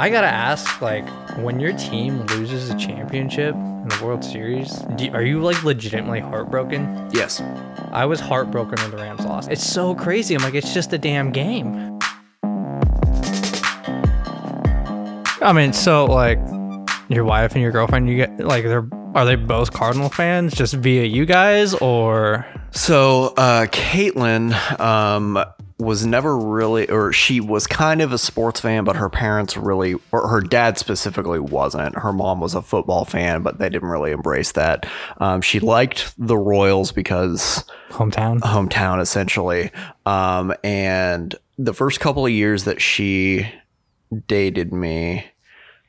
I gotta ask, like, when your team loses a championship in the World Series, do, are you like legitimately heartbroken? Yes. I was heartbroken when the Rams lost. It's so crazy. I'm like, it's just a damn game. I mean, so like, your wife and your girlfriend, you get like, they're are they both Cardinal fans, just via you guys, or So, uh, Caitlin, um, was never really, or she was kind of a sports fan, but her parents really, or her dad specifically wasn't. Her mom was a football fan, but they didn't really embrace that. Um, she liked the Royals because hometown? hometown essentially. Um, and the first couple of years that she dated me,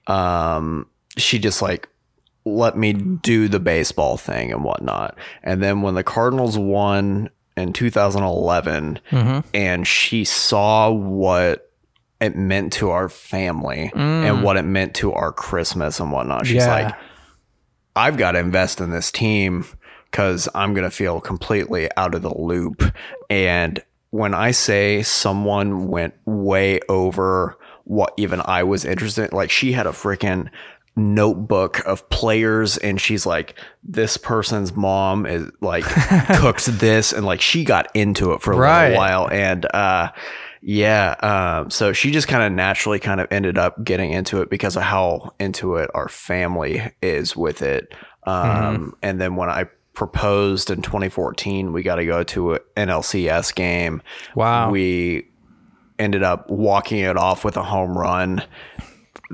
um, she just like let me do the baseball thing and whatnot. And then when the Cardinals won in 2011, mm-hmm. and she saw what it meant to our family and mm. what it meant to our Christmas and whatnot, she's Yeah. like, I've got to invest in this team because I'm going to feel completely out of the loop. And when I say someone went way over what even I was interested in, like she had a freaking notebook of players and she's like this person's mom is like cooks this and like she got into it for a Right. little while and uh yeah um so she just kind of naturally kind of ended up getting into it because of how into it our family is with it um and then when i proposed in 2014 we got to go to an nlcs game Wow. we ended up walking it off with a home run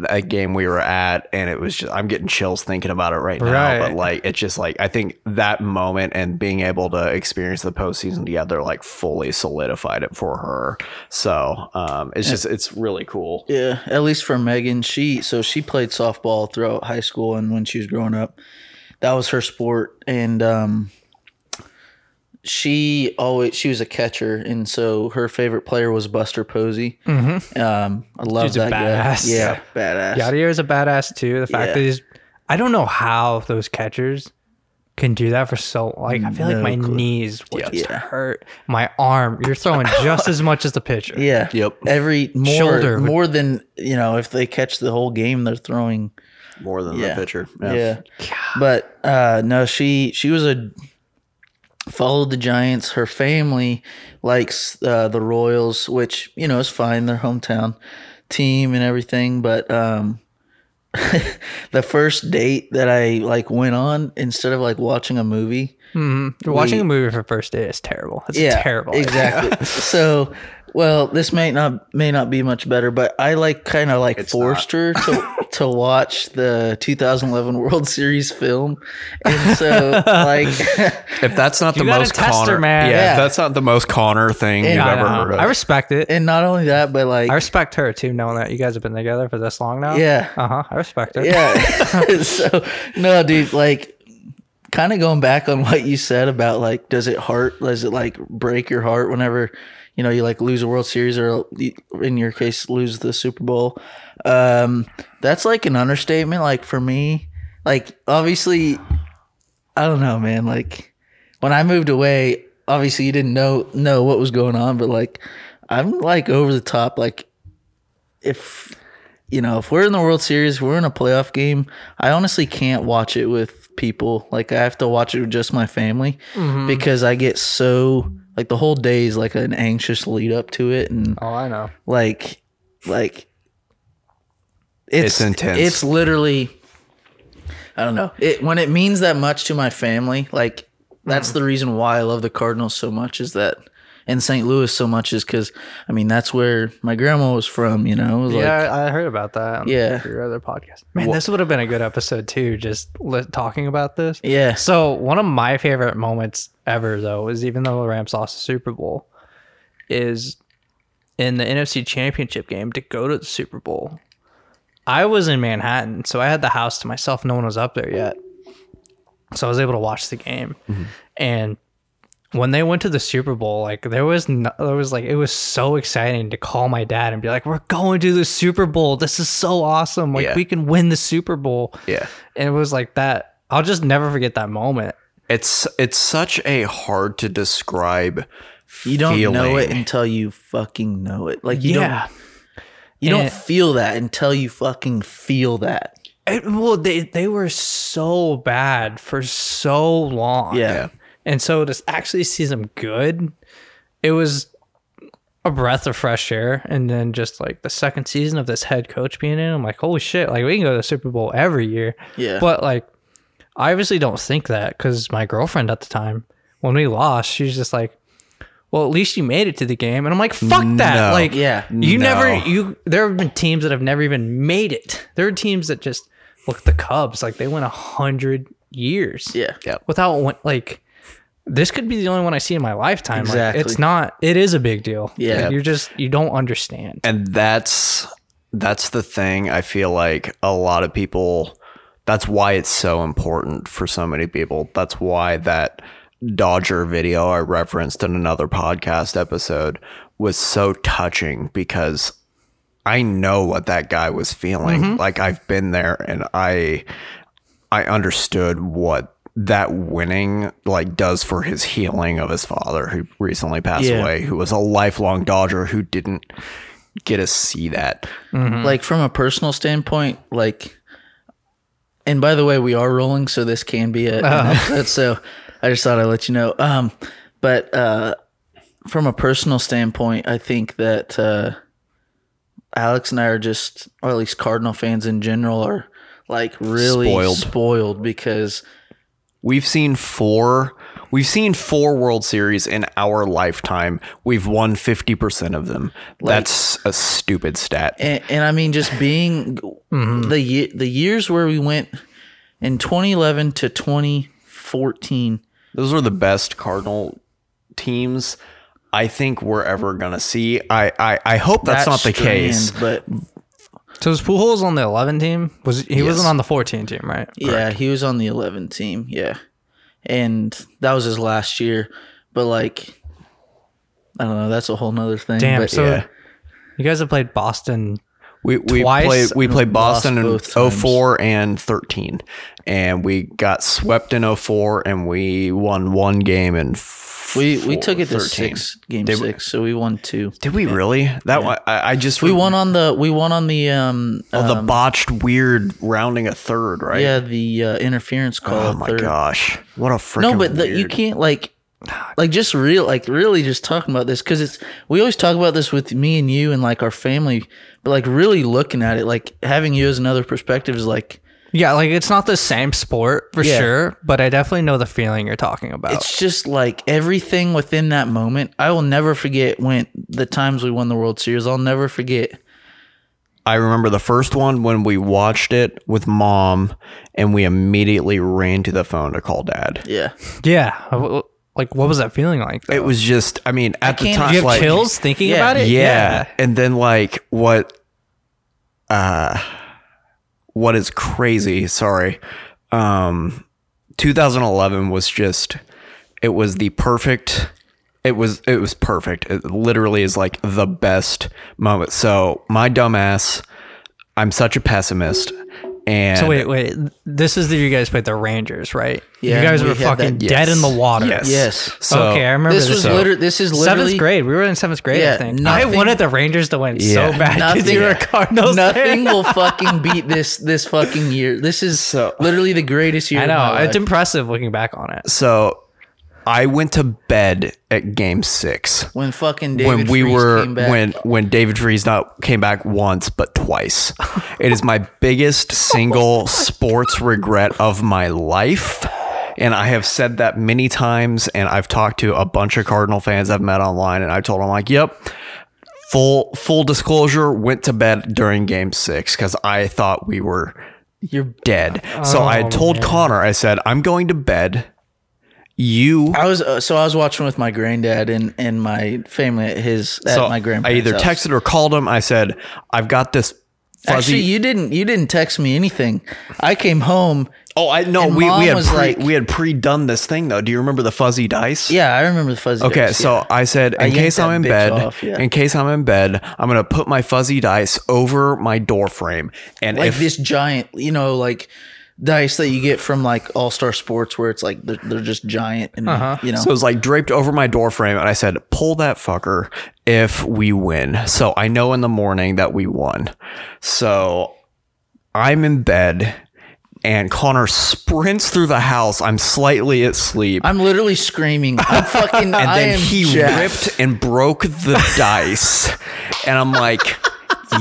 a game we were at and it was just i'm getting chills thinking about it right now Right. but like it's just like i think that moment and being able to experience the postseason together like fully solidified it for her so um it's just it's really cool Yeah, at least for Megan, she so she played softball throughout high school and when she was growing up, that was her sport. And um, she always she was a catcher, and so her favorite player was Buster Posey. Mm-hmm. Um, I love Dude's a that guy. badass. Yeah, badass. Yadier is a badass too. The fact Yeah. that he's, I don't know how those catchers can do that for so like I feel like my clue. knees would Yeah. just Yeah. hurt. My arm, you're throwing just as much as the pitcher. Yeah. Yep. Every more Shoulder would- more than you know if they catch the whole game, they're throwing. more than Yeah. the pitcher Yeah. But uh no, she she was a followed the Giants. Her family likes uh, the Royals, which you know is fine. Their hometown team and everything. But um, the first date that I like went on instead of like watching a movie. mm-hmm. Watching We- a movie for first date is terrible. It's yeah, terrible. Exactly. so, well, this may not may not be much better, but I like kind of like forced her to to watch the 2011 World Series film, and so like if that's not the You gotta most test her, connor man. yeah, Yeah. if that's not the most connor thing And you've I, ever know. heard of I respect it. and not only that, but like I respect her too, knowing that you guys have been together for this long now. Yeah. Uh huh. I respect her. yeah. so no, dude, like kind of going back on what you said about like, does it hurt? Does it like break your heart whenever you know you like lose a World Series or in your case lose the Super Bowl? Um, that's like an understatement. Like for me, like obviously, I don't know, man. Like when I moved away, obviously you didn't know know what was going on, but like I'm like over the top. Like if you know, if we're in the World Series, we're in a playoff game, I honestly can't watch it with people. Like I have to watch it with just my family because I get so like the whole day is like an anxious lead up to it and Oh, I know. like like it's It's intense. It's literally I don't know. It when it means that much to my family, like that's mm. the reason why I love the Cardinals so much is that and St. Louis so much is because I mean that's where my grandma was from, you know. It was like- yeah, I heard about that. On Yeah. your other podcast. Man, this would have been a good episode too. Just li- talking about this. yeah. So one of my favorite moments ever, though, is even though the Rams lost the Super Bowl, is in the NFC Championship game to go to the Super Bowl. I was in Manhattan, so I had the house to myself. No one was up there yet, so I was able to watch the game. Mm-hmm. And when they went to the Super Bowl, like there was no, there was like it was so exciting to call my dad and be like, "We're going to the Super Bowl. This is so awesome! Like Yeah. we can win the Super Bowl." yeah And it was like that. I'll just never forget that moment. it's it's such a hard to describe You don't know it until you fucking know it. Like you yeah. You don't feel that until you fucking feel that. It- well, they they were so bad for so long. Yeah. Yeah. And so to actually see them good, it was a breath of fresh air. And then just like the second season of this head coach being in, I'm like, holy shit, like we can go to the Super Bowl every year. Yeah. But like, I obviously don't think that because my girlfriend at the time, when we lost, she's just like, well, at least you made it to the game. And I'm like, fuck that. No. Like, Yeah. you No. never, you, there have been teams that have never even made it. There are teams that just, look, the Cubs, like they went a hundred years Yeah. Yep. without like this could be the only one I see in my lifetime. Like, Exactly. it's not. It is a big deal. Yeah. Like, you're just you don't understand. and that's that's the thing i feel like a lot of people that's why it's so important for so many people that's why that dodger video i referenced in another podcast episode was so touching because i know what that guy was feeling mm-hmm. like i've been there and i i understood what that winning like does for his healing of his father who recently passed Yeah. away who was a lifelong dodger who didn't get to see that Like from a personal standpoint, like, and by the way, we are rolling, so this can be a, an episode. So I just thought I'd let you know. Um, but uh, from a personal standpoint, I think that uh, Alex and I are just, or at least Cardinal fans in general, are like really Spoiled. spoiled because We've seen four. We've seen four World Series in our lifetime. We've won fifty percent of them. That's a stupid stat. and, and I mean just being mm-hmm. the ye- the years where we went in 2011 to 2014 Those were the best Cardinal teams I think we're ever gonna see. I I, I hope that's that not the case. strand, but So was Pujols on the 11 team? Was he wasn't on the 14 team, right? yeah he was on the 11 team yeah and that was his last year but like I don't know that's a whole nother thing Damn. but so yeah. you guys have played Boston. We we Twice played we played Boston in both 04 and 13 and we got swept in 04 and we won one game in we we four- took it to 13. six game Did we- six so we won two Did we really? That one I, I just we won on the we won on the um Oh, the um, botched weird rounding a third, right? yeah the uh, interference call Oh my third. gosh, what a freaking No, but the, you can't like, like just real, like really just talking about this because it's we always talk about this with me and you and like our family, but like really looking at it, like having you as another perspective is like Yeah, like it's not the same sport for Yeah. sure, but I definitely know the feeling you're talking about. it's just like everything within that moment. I will never forget when the times we won the World Series. I'll never forget. I remember the first one when we watched it with mom, and we immediately ran to the phone to call dad. Yeah, yeah. Like what was that feeling like? though? It was just, I mean, at the time, Do you have like, chills thinking Yeah. about it? Yeah. and then like what, uh, what is crazy? Sorry, um, 2011 was just, it was the perfect. It was it was perfect. It literally is like the best moment. So my dumbass, I'm such a pessimist, and So wait, wait. This is the you guys played the Rangers, right? Yeah, you guys we were fucking that- dead yes. in the water. Yes. yes. So okay, I remember This this. was So- literally. This is literally seventh grade. We were in seventh grade, I Yeah, think. I wanted the Rangers to win so bad because you were a Cardinals Nothing will fucking beat this this fucking year. This is So- literally the greatest year. I of know my it's impressive looking back on it. So I went to bed at game six when fucking David when we Freese were came back. when when David Freese not came back once but twice. it is my biggest single sports regret of my life. And I have said that many times, and I've talked to a bunch of Cardinal fans I've met online, and I told them like, "Yep, full full disclosure, went to bed during Game Six because I thought we were you're dead." so I had Oh, told Connor, I said, "I'm going to bed. You I was uh, so I was watching with my granddad and and my family at his at so my I either house. texted or called him. I said, I've got this fuzzy. Actually, you didn't you didn't text me anything. I came home. oh, I no, we, we had pre, like- we had pre done this thing though. Do you remember the fuzzy dice? Yeah, I remember the fuzzy. Okay, dice, so yeah. I said, in yanked case I'm in bed, off, yeah. in case I'm in bed, I'm gonna put my fuzzy dice over my door frame, and like if this giant, you know, like dice that you get from like All Star Sports, where it's like they're, they're just giant and uh-huh. you know. So it was like draped over my door frame, and I said, "Pull that fucker if we win." So I know in the morning that we won. So I'm in bed, and Connor sprints through the house. I'm slightly asleep. I'm literally screaming. I'm fucking. and I then he jacked. ripped and broke the dice, and I'm like,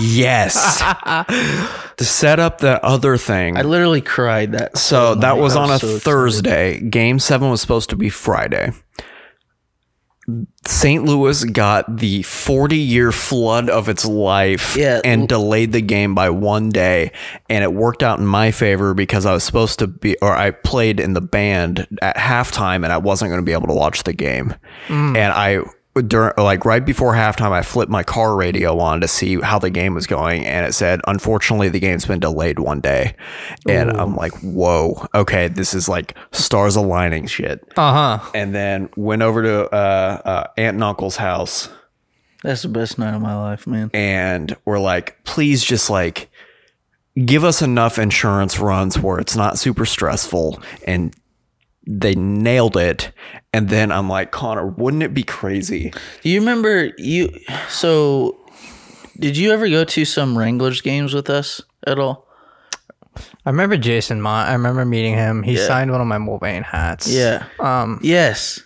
"Yes." to set up the other thing, I literally cried that. so that was on a so excited. Thursday. Game seven was supposed to be Friday. St. Louis got the 40 year flood of its life Yeah. and delayed the game by one day. And it worked out in my favor because I was supposed to be, or I played in the band at halftime and I wasn't going to be able to watch the game. Mm. And I, during like right before halftime, I flipped my car radio on to see how the game was going, and it said, "Unfortunately, the game's been delayed one day." And I'm like, "Whoa, okay, this is like stars aligning shit." Uh huh. And then went over to uh, uh, aunt and uncle's house, That's the best night of my life, man. and we're like, "Please, just like." Give us enough insurance runs where it's not super stressful and they nailed it. And then I'm like, Connor, wouldn't it be crazy Do you remember you? So, did you ever go to some Wranglers games with us at all? I remember Jason Motte. I remember meeting him. He Yeah. signed one of my Mulvane hats. Yeah. Um, Yes.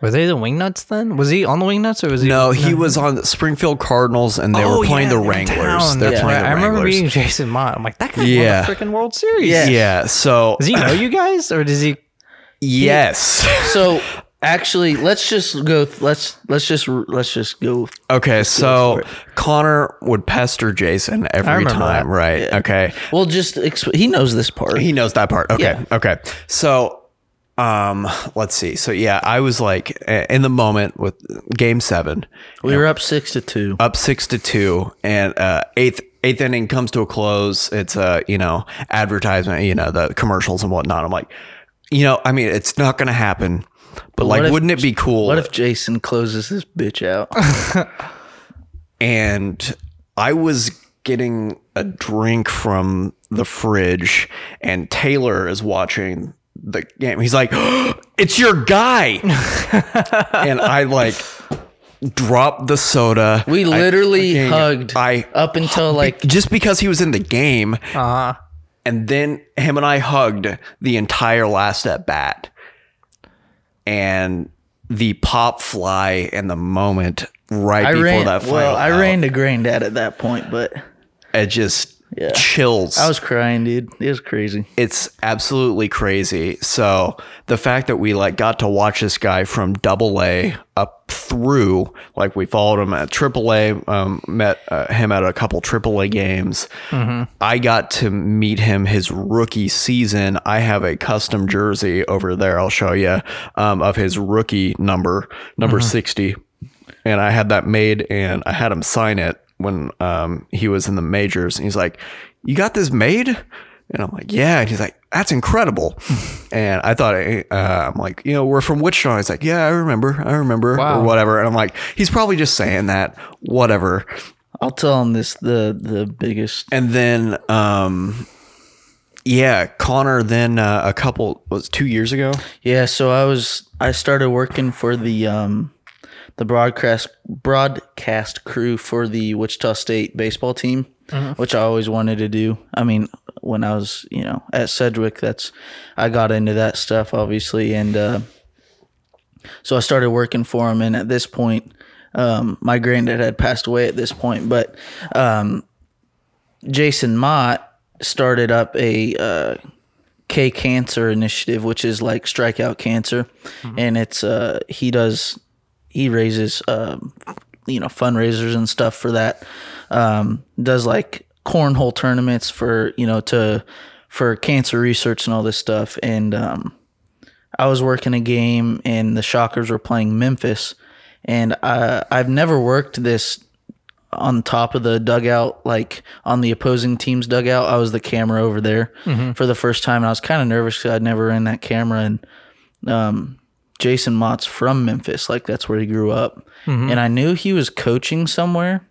were they the Wingnuts then? Was he on the Wingnuts or was he? No, he was on the Springfield Cardinals, and they Oh, were playing yeah, the Wranglers. town. They're That's playing right. the I remember Wranglers. meeting Jason Motte. I'm like, that guy Yeah. won the freaking World Series. Yeah. yeah. So Does he know you guys, or does he? Yes. So actually, let's just go. Let's let's just let's just go. okay. So Connor would pester Jason every time, that. right? Yeah. Okay. We'll just. Exp- he knows this part. He knows that part. Okay. Yeah. Okay. So. Um, let's see. So yeah, I was like in the moment with game seven, we were up six to two. up six to two, and uh, eighth eighth inning comes to a close. It's a you know advertisement, you know the commercials and whatnot. I'm like, you know, I mean, it's not gonna happen, but, like, if- wouldn't it be cool? What if Jason closes this bitch out? and I was getting a drink from the fridge, and Taylor is watching the game. He's like, "It's your guy," and I like dropped the soda. We I literally fucking- hugged I up until like just because he was in the game, Uh, and then him and I hugged the entire last at bat, and the pop fly and the moment right I before ran. that final Well, I out, ran to granddad at that point, but it just Yeah. chills. I was crying, dude. It was crazy. it's absolutely crazy. So the fact that we like got to watch this guy from Double A up through, like we followed him at Triple A, um, met uh, him at a couple Triple A games. I got to meet him his rookie season. I have a custom jersey over there. I'll show you um, of his rookie number, number sixty, and I had that made, and I had him sign it when um, he was in the majors. And he's like, "You got this made?" And I'm like, "Yeah." And he's like, "That's incredible." and I thought, uh, I'm like, you know, we're from Wichita. He's like, "Yeah, I remember, I remember," Wow. or whatever. And I'm like, he's probably just saying that, whatever. I'll tell him this the the biggest. And then, um, yeah, Connor. Then uh, a couple was two years ago. Yeah, so I was I started working for the um the broadcast broadcast crew for the Wichita State baseball team, which I always wanted to do. I mean, when I was, you know, at Sedgwick, that's I got into that stuff obviously and uh so I started working for him and at this point um my granddad had passed away at this point, but um Jason Motte started up a uh K Cancer Initiative, which is like strikeout cancer, and it's uh he does he raises um you know fundraisers and stuff for that. Um, does like cornhole tournaments for you know to for cancer research and all this stuff. And um, I was working a game, and the Shockers were playing Memphis, and I I've never worked this on top of the dugout, like on the opposing team's dugout. I was the camera over there for the first time, and I was kind of nervous because I'd never ran that camera. And um, Jason Motte's from Memphis, like that's where he grew up, mm-hmm. and I knew he was coaching somewhere,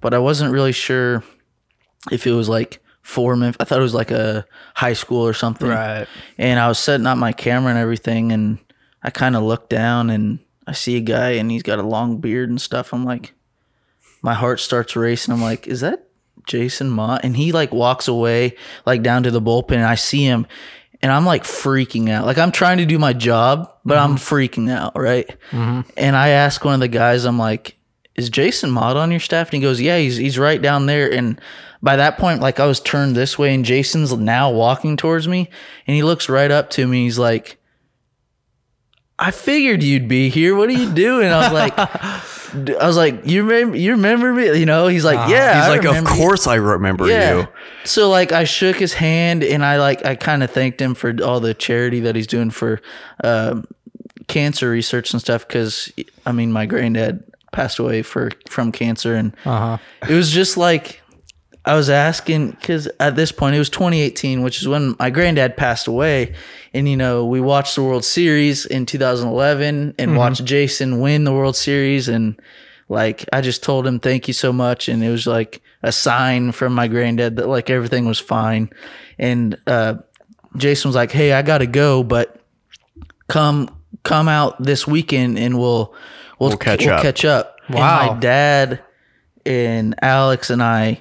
but I wasn't really sure if it was like for Memphis. I thought it was like a high school or something. Right. And I was setting up my camera and everything, and I kind of look down and I see a guy and he's got a long beard and stuff. I'm like, my heart starts racing. I'm like, is that Jason Motte? And he like walks away, like down to the bullpen. And I see him and I'm like freaking out. Like I'm trying to do my job, but I'm mm-hmm. freaking out, right? Mm-hmm. And I ask one of the guys, I'm like, is Jason Motte on your staff? And he goes, yeah, he's, he's right down there. And by that point, like I was turned this way and Jason's now walking towards me and he looks right up to me. He's like, I figured you'd be here. What are you doing? I was like, I was like, you remember, you remember me? You know, he's like, yeah. He's I like, of remember you." course I remember you. So like I shook his hand and I like I kind of thanked him for all the charity that he's doing for um, cancer research and stuff because I mean my granddad passed away for from cancer and Uh huh. it was just like I was asking because at this point it was 2018, which is when my granddad passed away, and you know we watched the World Series in 2011 and watched Jason win the World Series, and like I just told him thank you so much, and it was like a sign from my granddad that like everything was fine, and uh, Jason was like, hey, I gotta go, but come come out this weekend and we'll we'll, We'll catch we'll up. catch up. Wow. And my dad and Alex and I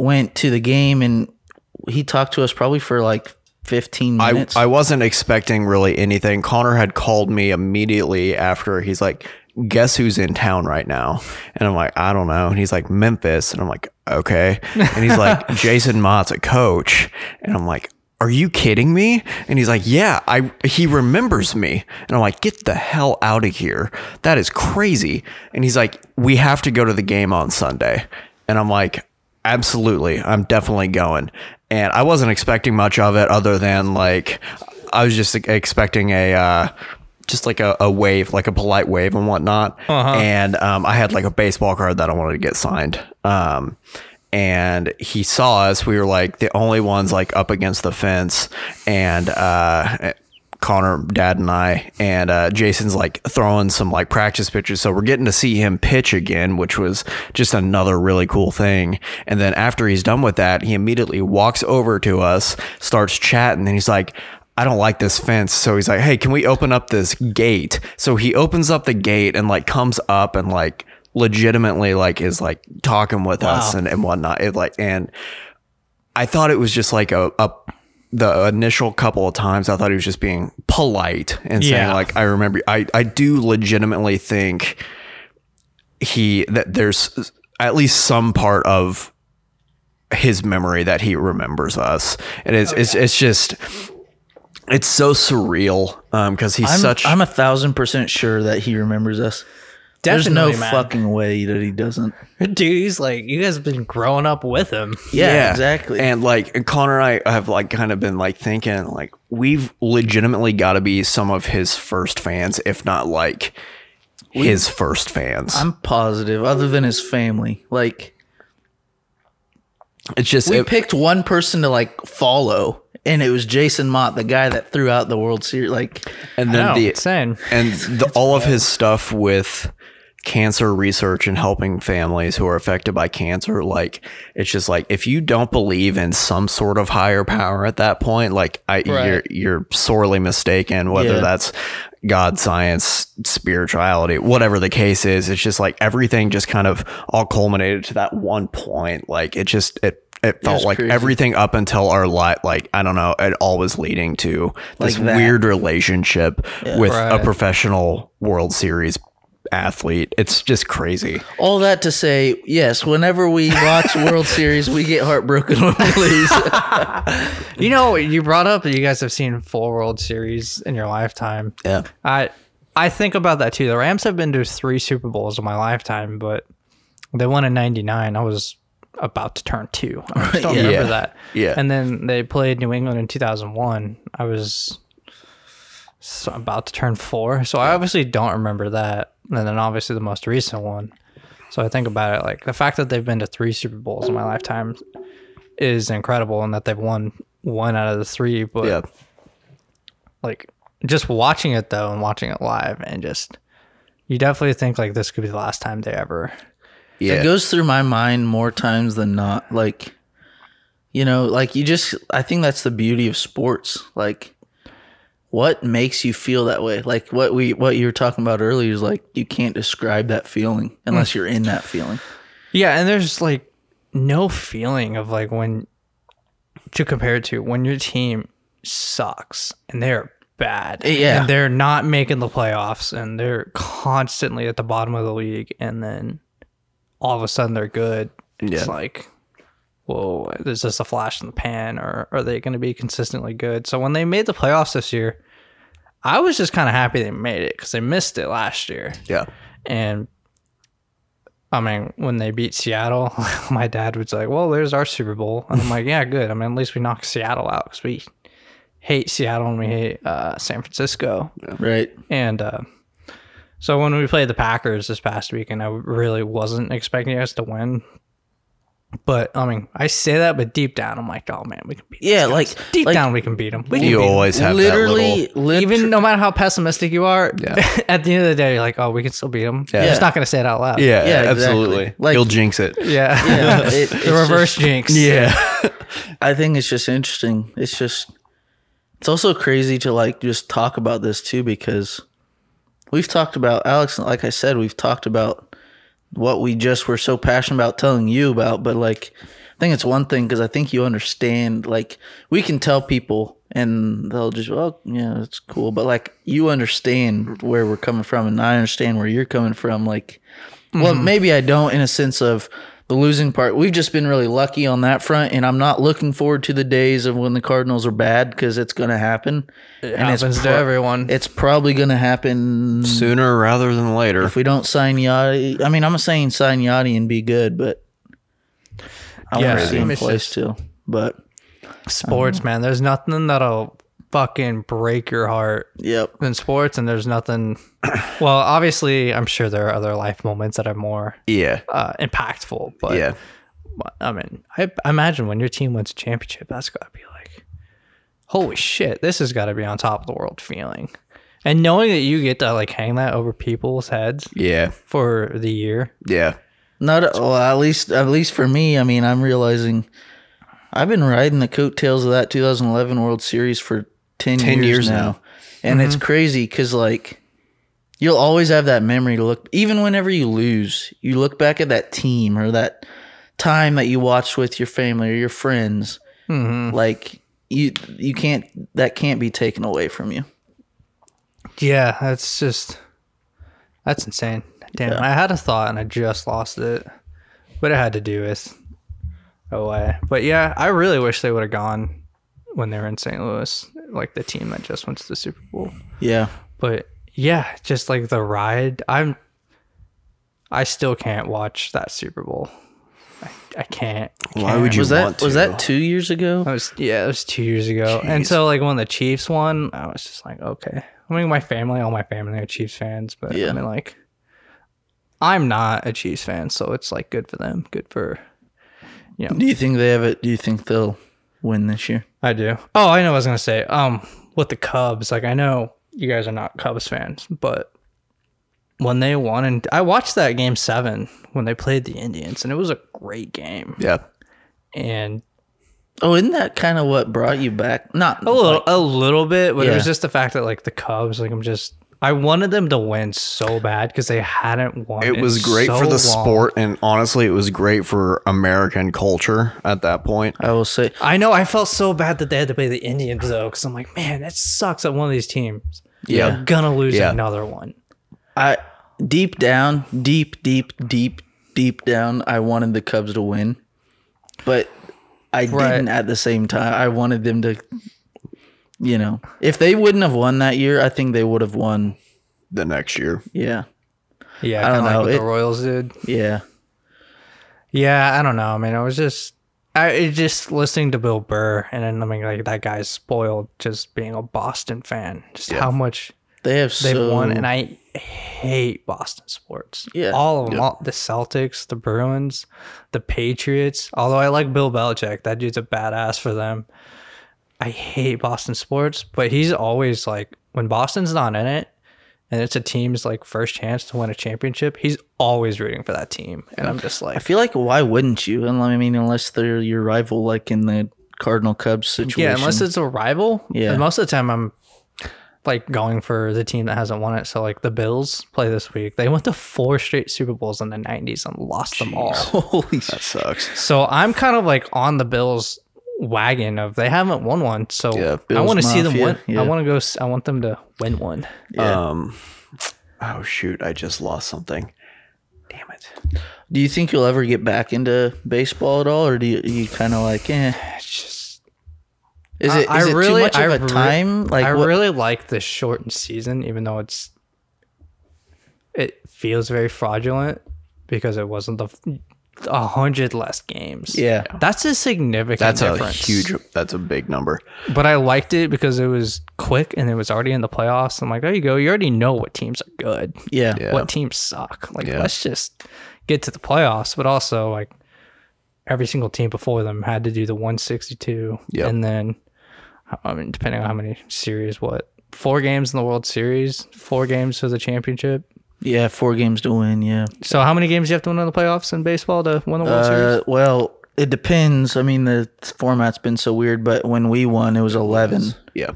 went to the game and he talked to us probably for like 15 I, minutes. I wasn't expecting really anything. Connor had called me immediately after. He's like, guess who's in town right now? And I'm like, I don't know. And he's like, Memphis. And I'm like, okay. And he's like, Jason Motte's a coach. And I'm like, are you kidding me? And he's like, yeah, I, he remembers me. And I'm like, get the hell out of here. That is crazy. And he's like, we have to go to the game on Sunday. And I'm like, absolutely. I'm definitely going. And I wasn't expecting much of it other than like, I was just expecting a, uh, just like a, a wave, like a polite wave and whatnot. And um, I had like a baseball card that I wanted to get signed. Um, and he saw us. We were like the only ones like up against the fence, and uh, Connor, Dad, and I, and uh, Jason's like throwing some like practice pitches. So we're getting to see him pitch again, which was just another really cool thing. And then after he's done with that, he immediately walks over to us, starts chatting, and he's like. I don't like this fence. So he's like, hey, can we open up this gate? So he opens up the gate and like comes up and like legitimately like is like talking with us and, and whatnot. It like and I thought it was just like a, a the initial couple of times I thought he was just being polite and saying Yeah. like I remember I I do legitimately think he that there's at least some part of his memory that he remembers us. And it's it's it's just it's so surreal um because he's I'm, such I'm a thousand percent sure that he remembers us. There's no man. fucking way that he doesn't. Dude, he's like, you guys have been growing up with him. Yeah, exactly. And like and Connor and I have like kind of been like thinking like we've legitimately got to be some of his first fans, if not like his first fans. I'm positive, other than his family. Like it's just we it- picked one person to like follow, and it was Jason Motte, the guy that threw out the World Series. Like, and then know, the insane. and the, all of his stuff with cancer research and helping families who are affected by cancer like it's just like if you don't believe in some sort of higher power at that point like I you're you're sorely mistaken whether Yeah. that's God science spirituality whatever the case is it's just like everything just kind of all culminated to that one point like it just it it felt was like crazy. everything up until our life like i don't know it all was leading to this Like weird relationship with a professional World Series athlete. It's just crazy. all that to say, yes, whenever we watch World Series, we get heartbroken when we lose. You know, you brought up that you guys have seen full World Series in your lifetime. Yeah. I I think about that too. The Rams have been to three Super Bowls in my lifetime, but they won in '99. I was about to turn two. I just don't Yeah. remember that. Yeah. And then they played New England in 2001. I was so about to turn four, so I obviously don't remember that. And then obviously the most recent one. So I think about it like the fact that they've been to three Super Bowls in my lifetime is incredible, and that they've won one out of the three. But Yeah. like just watching it though and watching it live and just you definitely think like this could be the last time they ever Yeah. It goes through my mind more times than not. Like, You know, like you just I think that's the beauty of sports. Like what makes you feel that way? Like what we what you were talking about earlier is like you can't describe that feeling unless hmm. you're in that feeling. Yeah, and there's like no feeling of like when to compare it to when your team sucks and they're bad. Eh, yeah. And they're not making the playoffs and they're constantly at the bottom of the league and then all of a sudden they're good. It's Yeah. like whoa, is this a flash in the pan or are they going to be consistently good? So when they made the playoffs this year, I was just kind of happy they made it because they missed it last year. Yeah. And I mean, when they beat Seattle, my dad was like, "Well, there's our Super Bowl," and I'm like, "Yeah, good. I mean, at least we knocked Seattle out because we hate Seattle and we hate uh, San Francisco." Right. And uh, so when we played the Packers this past weekend, I really wasn't expecting us to win. But I mean, I say that, but deep down, I'm like, "Oh man, we can beat." Yeah, like- deep like- down, we can beat them. We You beat 'em." always have literally, that little. lit- Even no matter how pessimistic you are, Yeah. at the end of the day, you're like, "Oh, we can still beat them." Yeah. You're just not gonna say it out loud. Yeah, Yeah, exactly. absolutely. Like- He'll jinx it. Yeah. yeah, it- the reverse just- jinx. Yeah. I think it's just interesting. It's just it's also crazy to like just talk about this too because we've talked about Alex like I said we've talked about what we just were so passionate about telling you about but like I think it's one thing cuz I think you understand like we can tell people and they'll just oh yeah it's cool but like you understand where we're coming from and I understand where you're coming from like well mm-hmm. maybe I don't in a sense of the losing part. We've just been really lucky on that front, and I'm not looking forward to the days of when the Cardinals are bad because it's going to happen. It and happens it's to pro- everyone. It's probably going to happen Sooner rather than later. if we don't sign Yadi. I mean, I'm not saying sign Yadi and be good, but I Yeah, want to see him it's play still. But sports, um, man. There's nothing that'll fucking break your heart yep, in sports, and there's nothing. Well, obviously, I'm sure there are other life moments that are more yeah. uh, impactful. But yeah. I mean, I, I imagine when your team wins a championship, that's got to be like, holy shit, this has got to be on top of the world feeling. And knowing that you get to like hang that over people's heads Yeah. for the year, Yeah. not well. At least, at least for me, I mean, I'm realizing I've been riding the coattails of that 2011 World Series for 10, 10 years, years now, now. and it's mm-hmm. crazy because like you'll always have that memory to look. Even whenever you lose, you look back at that team or that time that you watched with your family or your friends. Mm-hmm. Like you, you can't. That can't be taken away from you. Yeah, that's just that's insane. Damn, I had a thought and I just lost it, but it had to do with away. But yeah, I really wish they would have gone when they were in St. Louis, like the team that just went to the Super Bowl. Yeah. But yeah, just like the ride, I'm. I still can't watch that Super Bowl. I, I can't. I Why can't. would you Was that want was that two years ago? That was yeah, it was two years ago. And so like when the Chiefs won, I was just like, okay. I mean, my family, all my family are Chiefs fans, but Yeah. I mean, like, I'm not a Chiefs fan, so it's like good for them, good for, you know. Do you think they have it? Do you think they'll win this year? I do. Oh, I know. what I was gonna say. Um, with the Cubs, like I know you guys are not Cubs fans, but when they won, and I watched that game seven when they played the Indians, and it was a great game. Yeah. And Oh, isn't that kind of what brought you back? Not a little, a little bit, but it was just the fact that like the Cubs, like I'm just, I wanted them to win so bad because they hadn't won. It in was great so for the long. sport, and honestly, it was great for American culture at that point. I will say, I know. I felt so bad that they had to play the Indians though, because I'm like, man, it sucks that one of these teams. Yeah. They're gonna lose Yeah. another one. I deep down, deep, deep, deep, deep down, I wanted the Cubs to win, but I Right. didn't at the same time. I wanted them to, you know, if they wouldn't have won that year, I think they would have won. The next year, Yeah, Yeah, I I don't don't like know. what It- the Royals did. yeah, Yeah, I don't know. I mean, I was just, I it just listening to Bill Burr, and then I mean, like that guy's spoiled just being a Boston fan. Just how much they have they've so won, and I hate Boston sports. Yeah. all of them, all, the Celtics, the Bruins, the Patriots. Although I like Bill Belichick, that dude's a badass for them. I hate Boston sports, but he's always like when Boston's not in it, and it's a team's like first chance to win a championship, he's always rooting for that team. And I'm just like I feel like why wouldn't you? And I mean, unless they're your rival, like in the Cardinal Cubs situation. yeah, unless it's a rival. Yeah. Most of the time, I'm like going for the team that hasn't won it. So like the Bills play this week. They went to four straight Super Bowls in the '90s and lost them all. holy. That sucks. So I'm kind of like on the Bills wagon of they haven't won one. So Yeah, I want to see them win. yeah. I want to go. s- I want them to win one. Yeah. Um, oh shoot, I just lost something. Damn it. Do you think you'll ever get back into baseball at all, or do you, you kind of like, eh? It's just Is it, is I- I it really- too much of I a re- time? Like, I what, really like the shortened season, even though it's it feels very fraudulent because it wasn't the f- a hundred less games. yeah, that's a significant. That's difference. a huge. That's a big number. But I liked it because it was quick and it was already in the playoffs. I'm like, there you go. You already know what teams are good, yeah, Yeah. what teams suck. Like, Yeah. let's just get to the playoffs. But also, like, every single team before them had to do the 162, Yep. and then, I mean, depending on how many series, what four games in the World Series, four games for the championship. Yeah. Four games to win. Yeah. So, how many games do you have to win in the playoffs in baseball to win the World Series? Uh, well, it depends. I mean, the format's been so weird, but when we won, it was eleven. Yeah.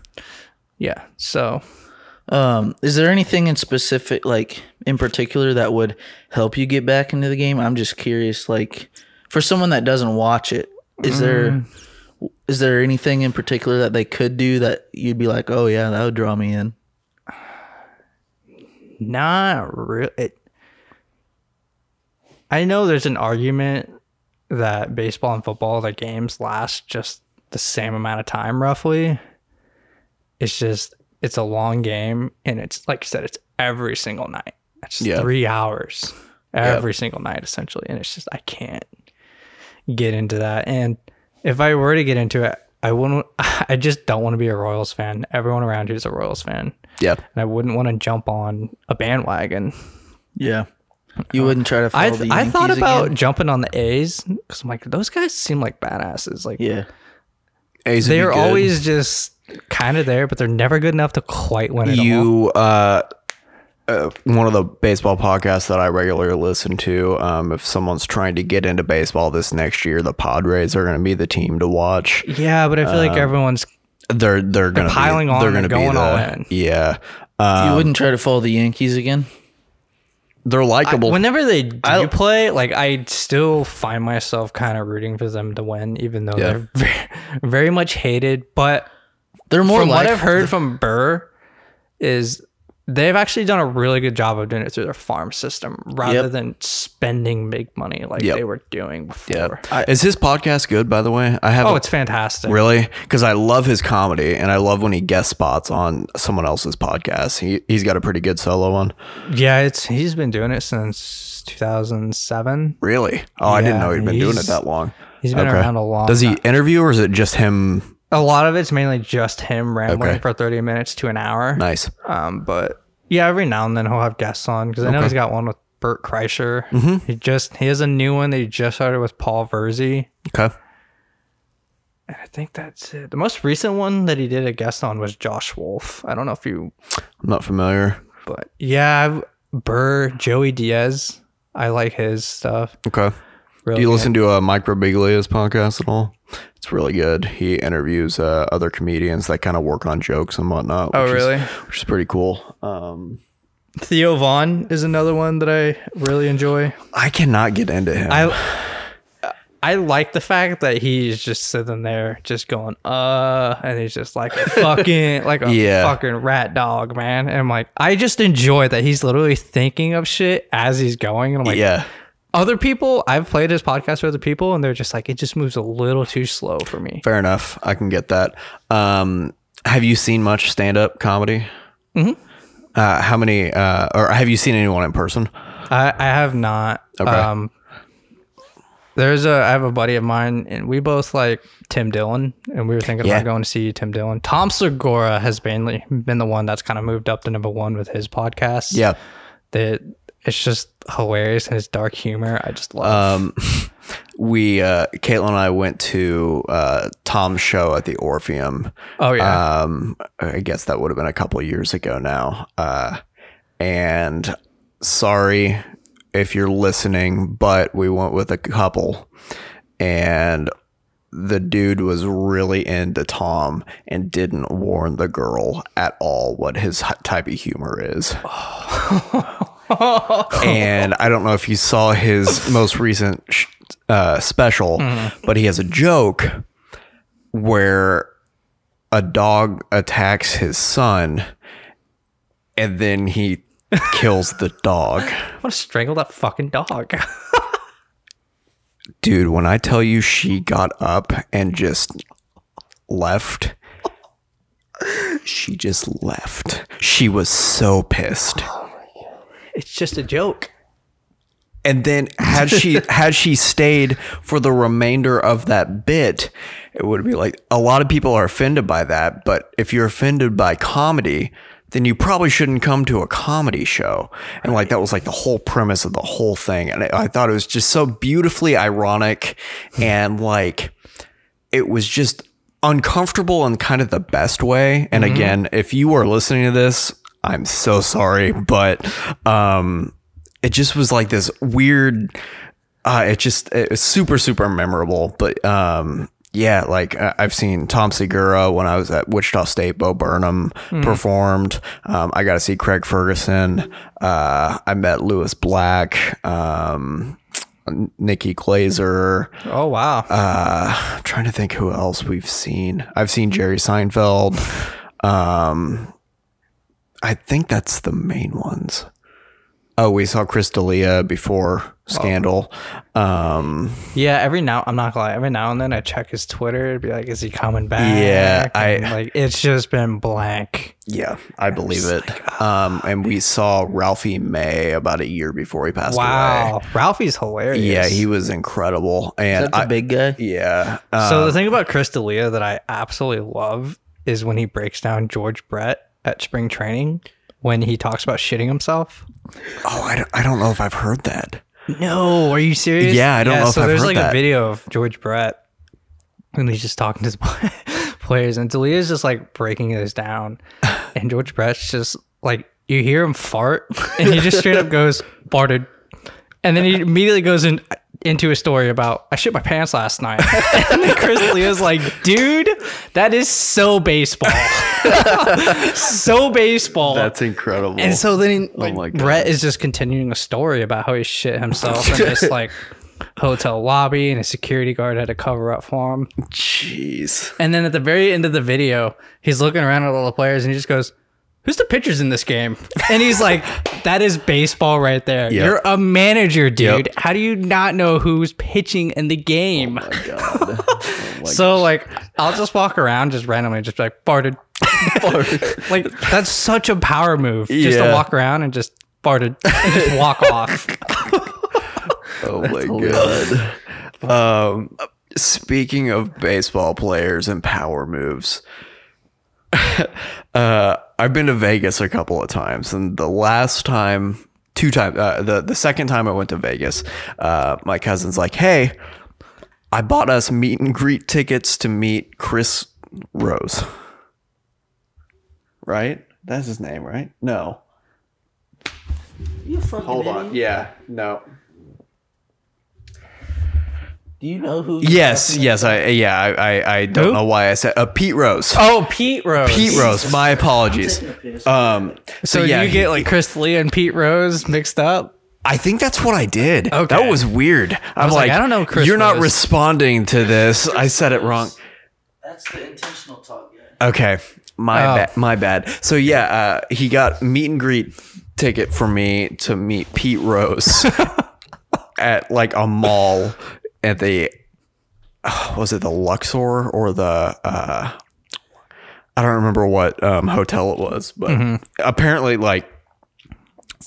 Yeah. So, Um, is there anything in specific, like in particular, that would help you get back into the game? I'm just curious. Like, for someone that doesn't watch it, is there is there anything in particular that they could do that you'd be like, oh yeah, that would draw me in? Not really. It, I know there's an argument that baseball and football, the games last just the same amount of time, roughly. It's just it's a long game, and it's like you said, it's every single night. It's Yeah. three hours every single night, essentially, and it's just I can't get into that. And if I were to get into it, I wouldn't. I just don't want to be a Royals fan. Everyone around here is a Royals fan Yeah. and I wouldn't want to jump on a bandwagon. Yeah, you wouldn't try to follow I the I thought about again? jumping on the A's because I'm like those guys seem like badasses. Like Yeah, A's they're good. always just kind of there, but they're never good enough to quite win it all. you uh, uh one of the baseball podcasts that I regularly listen to um if someone's trying to get into baseball this next year the Padres are going to be the team to watch Yeah, but I feel Um, like everyone's they're they're going to piling be, on they're gonna be going the, all in. yeah you um, wouldn't try to follow the Yankees again. they're I- likable whenever they do I- play, like I still find myself kind of rooting for them to win, even though Yeah. they're very, very much hated. But They're more from like what I've heard from Burr is they've actually done a really good job of doing it through their farm system rather Yep. than spending big money like Yep. they were doing yeah before. is his podcast good by the way I have Oh, it's fantastic. Really? Because I love his comedy, and I love when he guest spots on someone else's podcast. He he's got a pretty good solo one. Yeah, it's he's been doing it since 2007. Really? Oh, I didn't know he'd been doing it that long. He's been Okay. around a long Does he time. interview, or is it just him? A lot of it's mainly just him rambling Okay. for 30 minutes to an hour. Nice. Um, but yeah, every now and then he'll have guests on because I know he's got one with Bert Kreischer. Mhm. He just he has a new one that he just started with Paul Verzi. Okay. And I think that's it. The most recent one that he did a guest on was Josh Wolf. I don't know if you, I'm not familiar. but yeah, I've- Burr, Joey Diaz. I like his stuff. Okay. Really Do you good. listen to a Mike Birbiglia's podcast at all? It's really good. He interviews uh, other comedians that kind of work on jokes and whatnot. Oh, which is- really? which is pretty cool. Um, Theo Von is another one that I really enjoy. I cannot get into him. I I like the fact that he's just sitting there, just going, uh, and he's just like a fucking, like a Yeah. fucking rat dog, man. And I'm like, I just enjoy that he's literally thinking of shit as he's going. And I'm like, yeah. Other people, I've played his podcast with other people, and they're just like, it just moves a little too slow for me. Fair enough. I can get that. Um, have you seen much stand up comedy? Mm-hmm. Uh, how many, uh, or have you seen anyone in person? I, I have not. Okay. Um, there's a I have a buddy of mine, and we both like Tim Dillon, and we were thinking Yeah. about going to see Tim Dillon. Tom Segura has mainly been the one that's kind of moved up to number one with his podcast. Yeah. that it's just hilarious and his dark humor. I just love. Um, we, uh, Caitlin and I went to uh, Tom's show at the Orpheum. oh yeah, Um, I guess that would have been a couple years ago now. Uh, and sorry if you're listening, but we went with a couple, and the dude was really into Tom and didn't warn the girl at all what his type of humor is. and I don't know if you saw his most recent sh- uh, special, but he has a joke where a dog attacks his son and then he kills the dog. I want to strangle that fucking dog. Dude, when I tell you she got up and just left, she just left. She was so pissed. It's just a joke. And then had she had she stayed for the remainder of that bit, it would be like a lot of people are offended by that, but if you're offended by comedy, then you probably shouldn't come to a comedy show. And like that was like the whole premise of the whole thing. And I, I thought it was just so beautifully ironic and like it was just uncomfortable in kind of the best way. And mm-hmm. again, if you are listening to this, I'm so sorry, but um it just was like this weird uh it just it was super super memorable but um yeah like i've seen tom segura when i was at wichita state bo burnham performed. Um i got to see craig ferguson. Uh i met lewis black um nikki glazer. Oh wow. uh i'm trying to think who else we've seen. I've seen jerry seinfeld. Um i think that's the main ones oh we saw chris D'Elia before scandal um yeah, every now I'm not gonna lie, every now and then I check his Twitter to be like, is he coming back? Yeah, I- And, like it's just been blank. yeah i believe it um and we saw ralphie may about a year before he passed Wow. away Ralphie's hilarious. yeah he was incredible and That's the I, big guy. yeah uh, So the thing about Chris D'Elia that I absolutely love is when he breaks down George Brett at spring training when he talks about shitting himself. oh I don't, I don't know if i've heard that No, are you serious? Yeah, I don't know if So I've there's heard like that. a video of George Brett and he's just talking to his players, and D'Elia's just like breaking this down, and George Brett's just like you hear him fart, and he just straight up goes farted, and then he immediately goes in into a story about I shit my pants last night, and then Chris D'Elia's like, dude, that is so baseball, so baseball. that's incredible And so then, oh like, my God. Brett is just continuing a story about how he shit himself in this like hotel lobby, and a security guard had to cover up for him. jeez And then at the very end of the video, he's looking around at all the players, and he just goes, "Who's the pitchers in this game?" And he's like, "That is baseball right there. Yep. You're a manager, dude. Yep. How do you not know who's pitching in the game?" God. so like, I'll just walk around just randomly, just be like farted. farted. like that's such a power move, just to Yeah. walk around and just farted and just walk off. Oh my god. Um, speaking of baseball players and power moves, uh, I've been to Vegas a couple of times, and the last time, two times, uh, the the second time I went to Vegas, uh, my cousin's like, "Hey, I bought us meet and greet tickets to meet Chris Rose." Right? That's his name, right? No. You fucking Hold on. Yeah. No. Do you know who? Yes, yes, I yeah, I I, I don't Who? know why I said uh, Pete Rose. Oh, Pete Rose. Pete Rose. My apologies. Um, So, so, yeah, you he- get like Chris Lee and Pete Rose mixed up. I think that's what I did. Okay. that was weird. I'm was like, like, I don't know Chris You're not Rose. responding to this. I said it wrong. That's the intentional talk guy. Okay, my Oh. bad. My bad. So yeah, uh, he got meet and greet ticket for me to meet Pete Rose at like a mall at the uh, was it the Luxor or the uh, I don't remember what um, hotel it was, but apparently like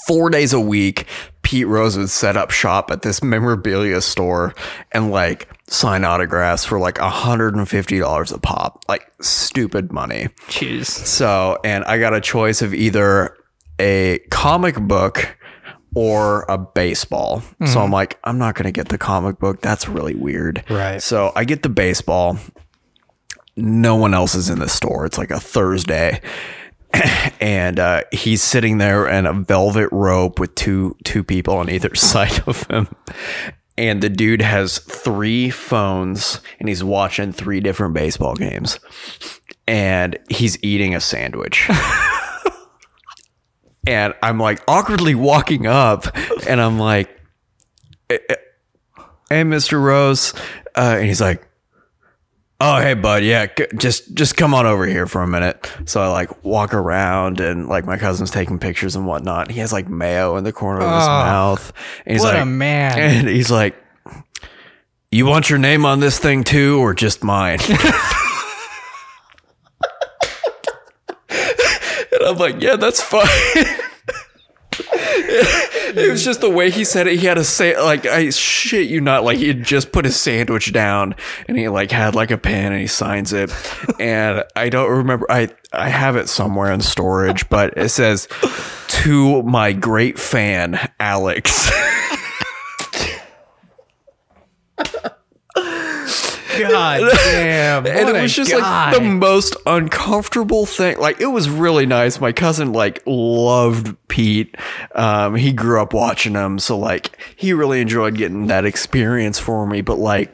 four days a week, Pete Rose would set up shop at this memorabilia store and like sign autographs for like $150 a pop. Like stupid money. Jeez. So, and I got a choice of either a comic book or a baseball. So I'm like, I'm not going to get the comic book. That's really weird. Right. So I get the baseball. No one else is in the store. It's like a Thursday. and uh, he's sitting there in a velvet rope with two two people on either side of him. And the dude has three phones and he's watching three different baseball games. And he's eating a sandwich. and I'm like awkwardly walking up and I'm like, "Eh, eh, hey, Mr. Rose. Uh, and he's like, oh, hey, bud. Yeah, c- just just come on over here for a minute. So I like walk around and like my cousin's taking pictures and whatnot. He has like mayo in the corner of his Oh, mouth. And he's what like, a man. And he's like, you want your name on this thing too, or just mine? and I'm like, yeah, that's fine. it was just the way he said it. He had a say like I shit you not like he just put his sandwich down and he like had like a pen and he signs it. and I don't remember I I have it somewhere in storage, but it says to my great fan, Alex. God damn. and it was just guy. like the most uncomfortable thing. Like it was really nice. My cousin like loved Pete. Um, he grew up watching him, so like he really enjoyed getting that experience for me. But like,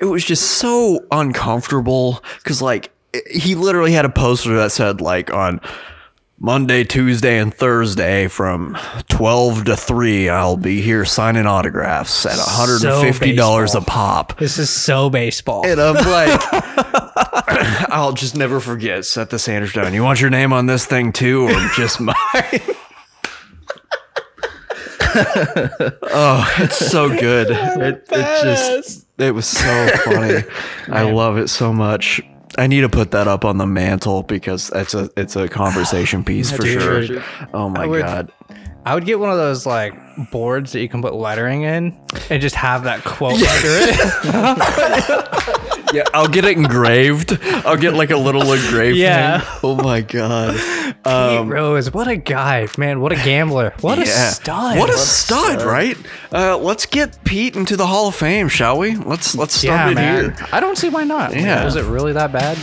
it was just so uncomfortable because like he literally had a poster that said like on. Monday, Tuesday, and Thursday from 12 to 3, I'll be here signing autographs at $150 a pop. This is so baseball. And I'm like, I'll just never forget. Set the sandwich down. You want your name on this thing too, or just mine? oh, it's so good. It, it just, it was so funny. I love it so much. I need to put that up on the mantle because it's a it's a conversation piece for sure. Oh my would- god. I would get one of those like boards that you can put lettering in and just have that quote under it. Yeah, I'll get it engraved. I'll get like a little engraved. Yeah. thing. Oh my god. Pete Rose, what a guy, man! What a gambler! What a stud! What a stud, right? Uh, let's get Pete into the Hall of Fame, shall we? Let's let's start yeah, it man! here. I don't see why not. Yeah. was it really that bad?